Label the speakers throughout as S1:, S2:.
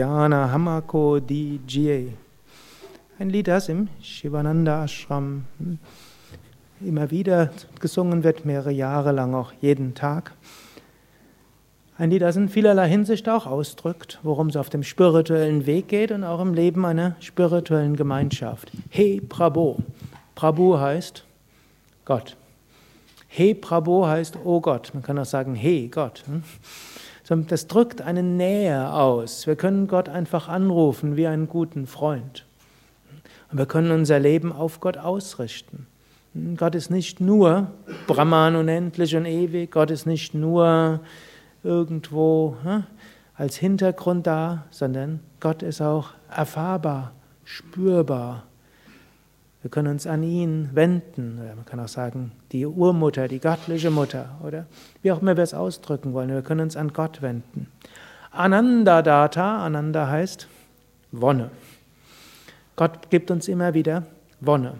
S1: Jana Hamako Di. Ein Lied, das im Shivananda Ashram hm, immer wieder gesungen wird, mehrere Jahre lang, auch jeden Tag. Ein Lied, das in vielerlei Hinsicht auch ausdrückt, worum es auf dem spirituellen Weg geht und auch im Leben einer spirituellen Gemeinschaft. He Prabhu. Prabhu heißt Gott. He Prabhu heißt Oh Gott. Man kann auch sagen He Gott. Das drückt eine Nähe aus. Wir können Gott einfach anrufen wie einen guten Freund. Und wir können unser Leben auf Gott ausrichten. Gott ist nicht nur Brahman unendlich und ewig, Gott ist nicht nur irgendwo als Hintergrund da, sondern Gott ist auch erfahrbar, spürbar, wir können uns an ihn wenden, oder man kann auch sagen, die Urmutter, die göttliche Mutter, oder wie auch immer wir es ausdrücken wollen. Wir können uns an Gott wenden. Ananda Data, Ananda heißt Wonne. Gott gibt uns immer wieder Wonne.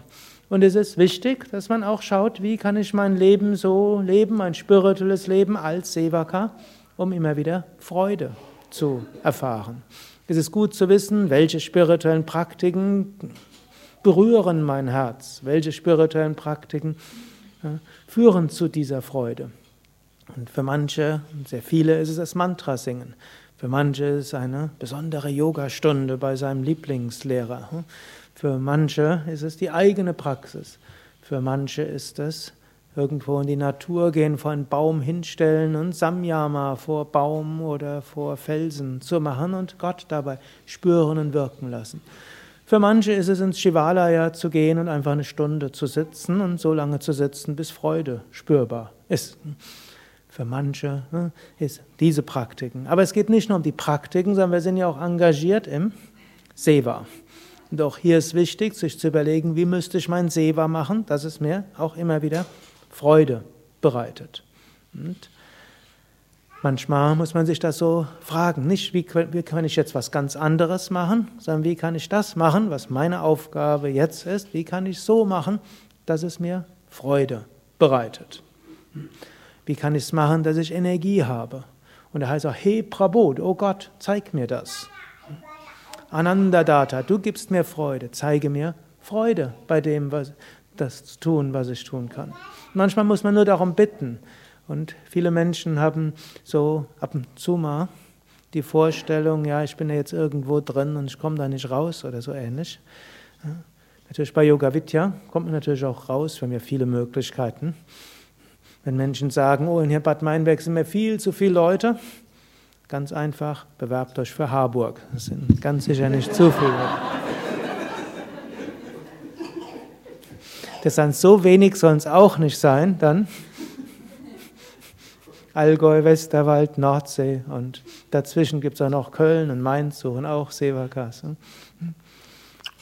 S1: Und es ist wichtig, dass man auch schaut, wie kann ich mein Leben so leben, ein spirituelles Leben als Sevaka, um immer wieder Freude zu erfahren. Es ist gut zu wissen, welche spirituellen Praktiken berühren mein Herz? Welche spirituellen Praktiken führen zu dieser Freude? Und für manche, sehr viele, ist es das Mantra singen. Für manche ist es eine besondere Yogastunde bei seinem Lieblingslehrer. Für manche ist es die eigene Praxis. Für manche ist es irgendwo in die Natur gehen, vor einen Baum hinstellen und Samyama vor Baum oder vor Felsen zu machen und Gott dabei spüren und wirken lassen. Für manche ist es ins Shivalaya zu gehen und einfach eine Stunde zu sitzen und so lange zu sitzen, bis Freude spürbar ist. Für manche ne, ist diese Praktiken. Aber es geht nicht nur um die Praktiken, sondern wir sind ja auch engagiert im Seva. Und auch hier ist wichtig, sich zu überlegen, wie müsste ich mein Seva machen, dass es mir auch immer wieder Freude bereitet. Und Manchmal muss man sich das so fragen, nicht wie, wie, kann ich jetzt was ganz anderes machen, sondern wie kann ich das machen, was meine Aufgabe jetzt ist, wie kann ich so machen, dass es mir Freude bereitet. Wie kann ich es machen, dass ich Energie habe? Und er heißt auch, He Prabhu, oh Gott, zeig mir das. Ananda Data, du gibst mir Freude, zeige mir Freude bei dem, was, das tun, was ich tun kann. Manchmal muss man nur darum bitten. Und viele Menschen haben so ab und zu mal die Vorstellung, ja, ich bin ja jetzt irgendwo drin und ich komme da nicht raus oder so ähnlich. Natürlich bei Yoga Vidya kommt man natürlich auch raus, wir haben ja viele Möglichkeiten. Wenn Menschen sagen, oh, in hier Bad Meinberg sind mir viel zu viele Leute, ganz einfach, bewerbt euch für Harburg. Das sind ganz sicher nicht zu viele. Das sind so wenig sollen es auch nicht sein, dann Allgäu, Westerwald, Nordsee und dazwischen gibt es auch noch Köln und Mainz, suchen auch Sevakas. Hm?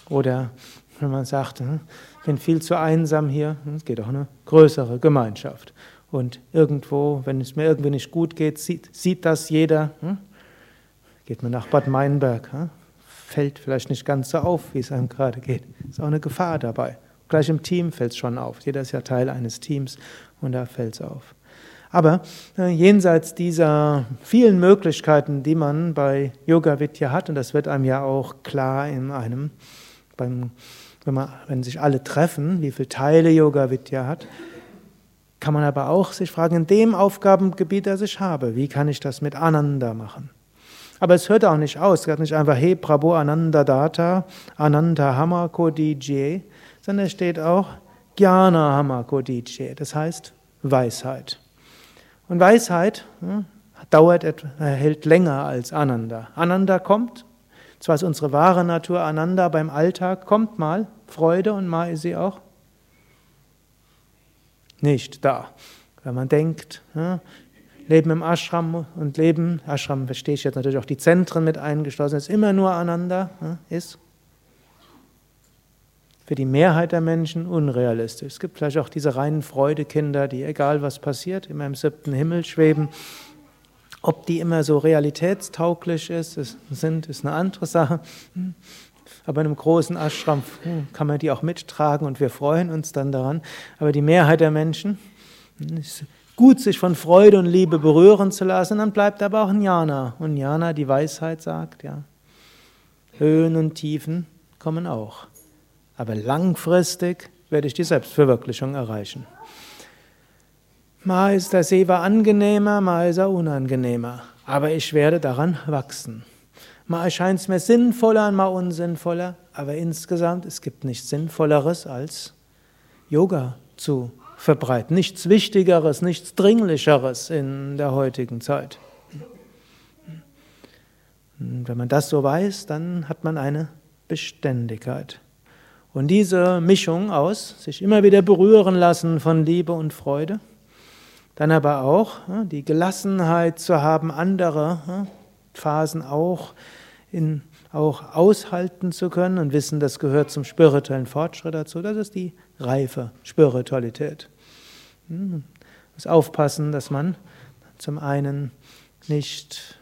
S1: Oder wenn man sagt, hm, ich bin viel zu einsam hier, hm, es geht auch eine größere Gemeinschaft. Und irgendwo, wenn es mir irgendwie nicht gut geht, sieht, sieht das jeder. Geht man nach Bad Meinberg, fällt vielleicht nicht ganz so auf, wie es einem gerade geht. Ist auch eine Gefahr dabei. Gleich im Team fällt es schon auf. Jeder ist ja Teil eines Teams und da fällt es auf. Aber äh, jenseits dieser vielen Möglichkeiten, die man bei Yoga Vidya hat, und das wird einem ja auch klar in einem, beim, wenn, man, wenn sich alle treffen, wie viele Teile Yoga Vidya hat, kann man aber auch sich fragen, in dem Aufgabengebiet, das ich habe, wie kann ich das mit Ananda machen? Aber es hört auch nicht aus, es hat nicht einfach He Prabhu Ananda Data, Ananda Hamako DJ, sondern es steht auch Jnana Hamako DJ, das heißt Weisheit. Und Weisheit hm, dauert, hält länger als Ananda. Ananda kommt, zwar ist unsere wahre Natur Ananda beim Alltag, kommt mal Freude und mal ist sie auch nicht da. Wenn man denkt, hm, Leben im Ashram und Leben, Ashram verstehe ich jetzt natürlich auch die Zentren mit eingeschlossen, ist immer nur Ananda, hm, ist für die Mehrheit der Menschen unrealistisch. Es gibt vielleicht auch diese reinen Freudekinder, die egal was passiert, immer im siebten Himmel schweben. Ob die immer so realitätstauglich ist, ist, sind, ist eine andere Sache. Aber in einem großen Ashram hm, kann man die auch mittragen und wir freuen uns dann daran. Aber die Mehrheit der Menschen hm, ist gut, sich von Freude und Liebe berühren zu lassen, dann bleibt aber auch Jnana. Und Jnana, die Weisheit sagt, ja, Höhen und Tiefen kommen auch. Aber langfristig werde ich die Selbstverwirklichung erreichen. Mal ist der Seva angenehmer, mal ist er unangenehmer. Aber ich werde daran wachsen. Mal erscheint es mir sinnvoller, mal unsinnvoller. Aber insgesamt, es gibt nichts Sinnvolleres als Yoga zu verbreiten. Nichts Wichtigeres, nichts Dringlicheres in der heutigen Zeit. Und wenn man das so weiß, dann hat man eine Beständigkeit. Und diese Mischung aus sich immer wieder berühren lassen von Liebe und Freude, dann aber auch die Gelassenheit zu haben, andere Phasen auch, in, auch aushalten zu können und wissen, das gehört zum spirituellen Fortschritt dazu. Das ist die reife Spiritualität. Man hm, muss aufpassen, dass man zum einen nicht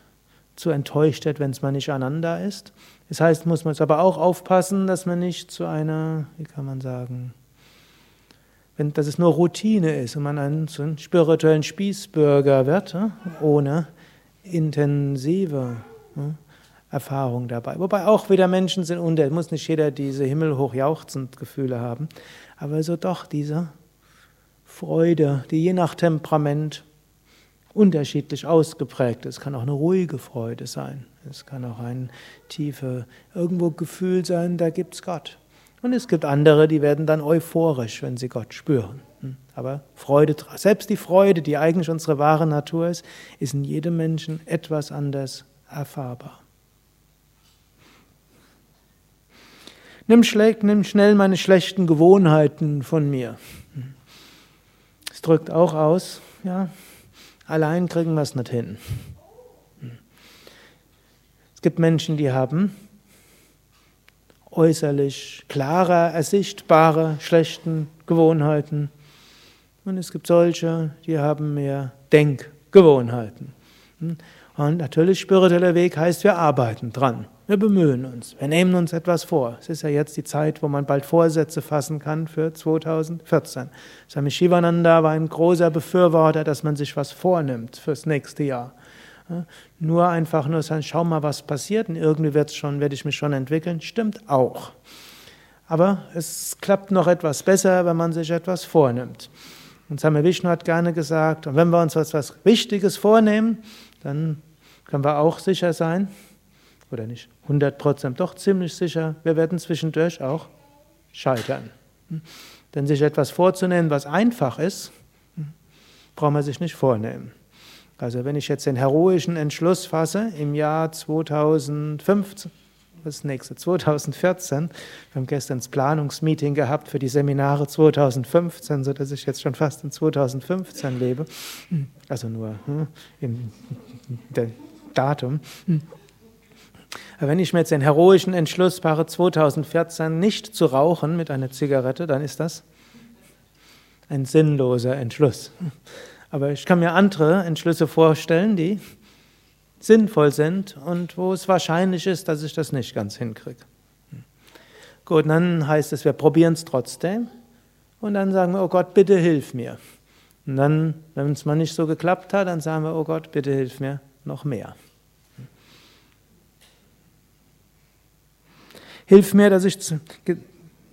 S1: zu enttäuscht wird, wenn es mal nicht aneinander ist. Das heißt, muss man es aber auch aufpassen, dass man nicht zu einer, wie kann man sagen, wenn, dass es nur Routine ist und man einen, so einen spirituellen Spießbürger wird, ohne intensive Erfahrung dabei. Wobei auch wieder Menschen sind und es muss nicht jeder diese himmelhoch jauchzend Gefühle haben, aber so doch diese Freude, die je nach Temperament unterschiedlich ausgeprägt. Es kann auch eine ruhige Freude sein. Es kann auch ein tiefe irgendwo Gefühl sein, da gibt es Gott. Und es gibt andere, die werden dann euphorisch, wenn sie Gott spüren. Hm. Aber Freude, selbst die Freude, die eigentlich unsere wahre Natur ist, ist in jedem Menschen etwas anders erfahrbar. Nimm, nimm schnell meine schlechten Gewohnheiten von mir. Es drückt auch aus, ja, allein kriegen wir es nicht hin. Es gibt Menschen, die haben äußerlich klarer, ersichtbare, schlechten Gewohnheiten. Und es gibt solche, die haben mehr Denkgewohnheiten. Und natürlich spiritueller Weg heißt, wir arbeiten dran. Wir bemühen uns. Wir nehmen uns etwas vor. Es ist ja jetzt die Zeit, wo man bald Vorsätze fassen kann für 2014. Swami Shivananda war ein großer Befürworter, dass man sich was vornimmt fürs nächste Jahr. Nur einfach nur sagen, schau mal, was passiert und irgendwie wird's schon, werde ich mich schon entwickeln, stimmt auch. Aber es klappt noch etwas besser, wenn man sich etwas vornimmt. Und Same Vishnu hat gerne gesagt, und wenn wir uns etwas Wichtiges vornehmen, dann können wir auch sicher sein, oder nicht 100 Prozent, doch ziemlich sicher, wir werden zwischendurch auch scheitern. Denn sich etwas vorzunehmen, was einfach ist, braucht man sich nicht vornehmen. Also wenn ich jetzt den heroischen Entschluss fasse, im Jahr 2015, das nächste, 2014, wir haben gestern das Planungsmeeting gehabt für die Seminare 2015, sodass ich jetzt schon fast in 2015 lebe, also nur hm, im Datum. Aber wenn ich mir jetzt den heroischen Entschluss mache, 2014 nicht zu rauchen mit einer Zigarette, dann ist das ein sinnloser Entschluss. Aber ich kann mir andere Entschlüsse vorstellen, die sinnvoll sind und wo es wahrscheinlich ist, dass ich das nicht ganz hinkriege. Gut, dann heißt es, wir probieren es trotzdem und dann sagen wir, oh Gott, bitte hilf mir. Und dann, wenn es mal nicht so geklappt hat, dann sagen wir, oh Gott, bitte hilf mir noch mehr. Hilf mir, dass ich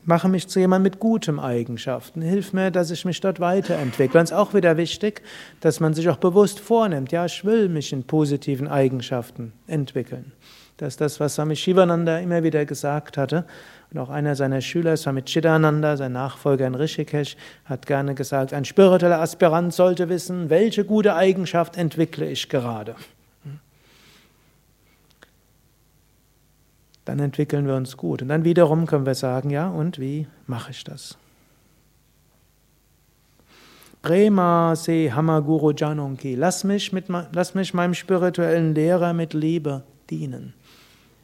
S1: mache mich zu jemandem mit guten Eigenschaften. Hilf mir, dass ich mich dort weiterentwickle. Und es ist auch wieder wichtig, dass man sich auch bewusst vornimmt, ja, ich will mich in positiven Eigenschaften entwickeln. Das ist das, was Swami Shivananda immer wieder gesagt hatte. Und auch einer seiner Schüler, Swami Chidananda, sein Nachfolger in Rishikesh, hat gerne gesagt, ein spiritueller Aspirant sollte wissen, welche gute Eigenschaft entwickle ich gerade. Dann entwickeln wir uns gut. Und dann wiederum können wir sagen, ja, und wie mache ich das? Prema se Hamaguru Janonki. Lass mich, mit, lass mich meinem spirituellen Lehrer mit Liebe dienen.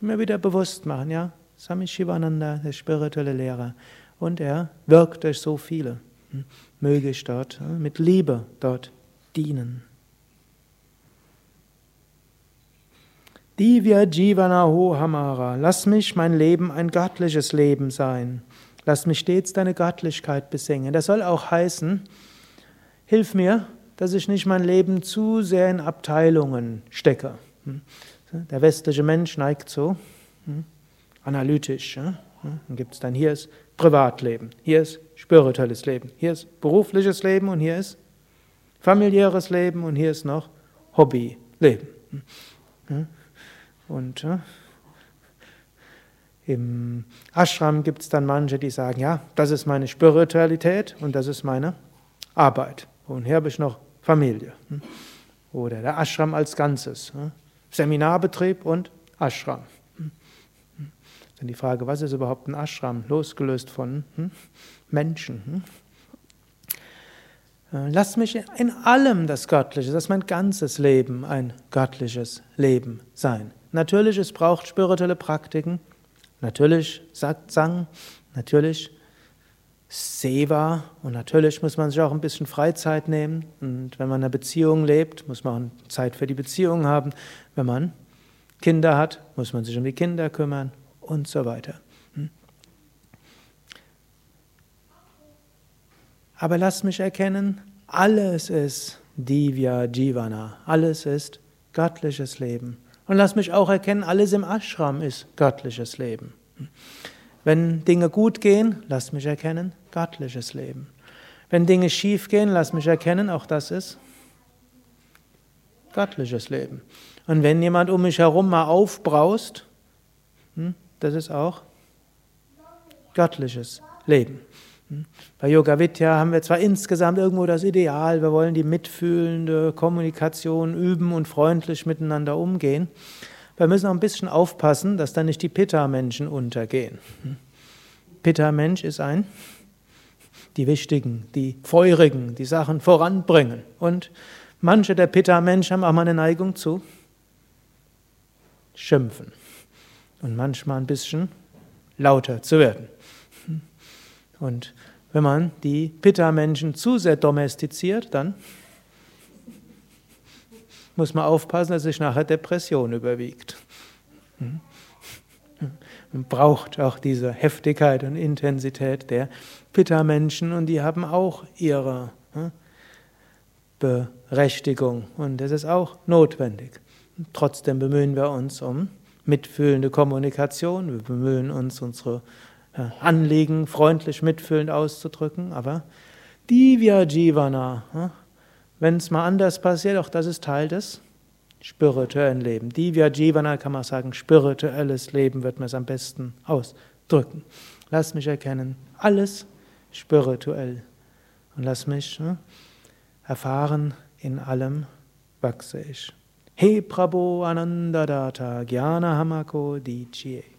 S1: Immer wieder bewusst machen, ja? Sami Shivananda, der spirituelle Lehrer. Und er wirkt durch so viele. Hm? Möge ich dort mit Liebe dort dienen. Divya Jivanaho Hamara, lass mich mein Leben ein göttliches Leben sein. Lass mich stets deine Göttlichkeit besingen. Das soll auch heißen, hilf mir, dass ich nicht mein Leben zu sehr in Abteilungen stecke. Hm? Der westliche Mensch neigt so, hm? analytisch. Dann gibt es dann, hier ist Privatleben, hier ist spirituelles Leben, hier ist berufliches Leben und hier ist familiäres Leben und hier ist noch Hobbyleben. Und im Ashram gibt es dann manche, die sagen, ja, das ist meine Spiritualität und das ist meine Arbeit. Und hier habe ich noch Familie. Oder der Ashram als Ganzes. Seminarbetrieb und Ashram. Dann die Frage, was ist überhaupt ein Ashram, losgelöst von hm, Menschen? Hm? Äh, lass mich in allem das Göttliche, das mein ganzes Leben ein göttliches Leben sein. Natürlich, es braucht spirituelle Praktiken, natürlich Satsang, natürlich Seva und natürlich muss man sich auch ein bisschen Freizeit nehmen. Und wenn man in einer Beziehung lebt, muss man auch Zeit für die Beziehung haben. Wenn man Kinder hat, muss man sich um die Kinder kümmern und so weiter. Hm? Aber lass mich erkennen, alles ist Divya Jivana, alles ist göttliches Leben. Und lass mich auch erkennen, alles im Ashram ist göttliches Leben. Wenn Dinge gut gehen, lass mich erkennen, göttliches Leben. Wenn Dinge schief gehen, lass mich erkennen, auch das ist göttliches Leben. Und wenn jemand um mich herum mal aufbraust, hm, das ist auch göttliches Leben. Hm? Bei Yoga Vidya haben wir zwar insgesamt irgendwo das Ideal, wir wollen die mitfühlende Kommunikation üben und freundlich miteinander umgehen. Wir müssen auch ein bisschen aufpassen, dass da nicht die Pitta-Menschen untergehen. Hm? Pitta-Mensch ist ein, die Wichtigen, die Feurigen, die Sachen voranbringen. Und manche der Pitta-Menschen haben auch mal eine Neigung zu schimpfen und manchmal ein bisschen lauter zu werden. Und wenn man die Pitta-Menschen zu sehr domestiziert, dann muss man aufpassen, dass sich nachher Depression überwiegt. Man braucht auch diese Heftigkeit und Intensität der Pitta-Menschen und die haben auch ihre hm, Berechtigung und das ist auch notwendig. Trotzdem bemühen wir uns um mitfühlende Kommunikation. Wir bemühen uns, unsere äh, Anliegen freundlich mitfühlend auszudrücken, aber Divya Jivana, hm? wenn es mal anders passiert, auch das ist Teil des spirituellen Lebens. Divya Jivana kann man sagen, spirituelles Leben wird man es am besten ausdrücken. Lass mich erkennen, alles spirituell und lass mich hm, erfahren, in allem wachse ich. He Prabhu Anandadatta Gyana Hamako Dichie.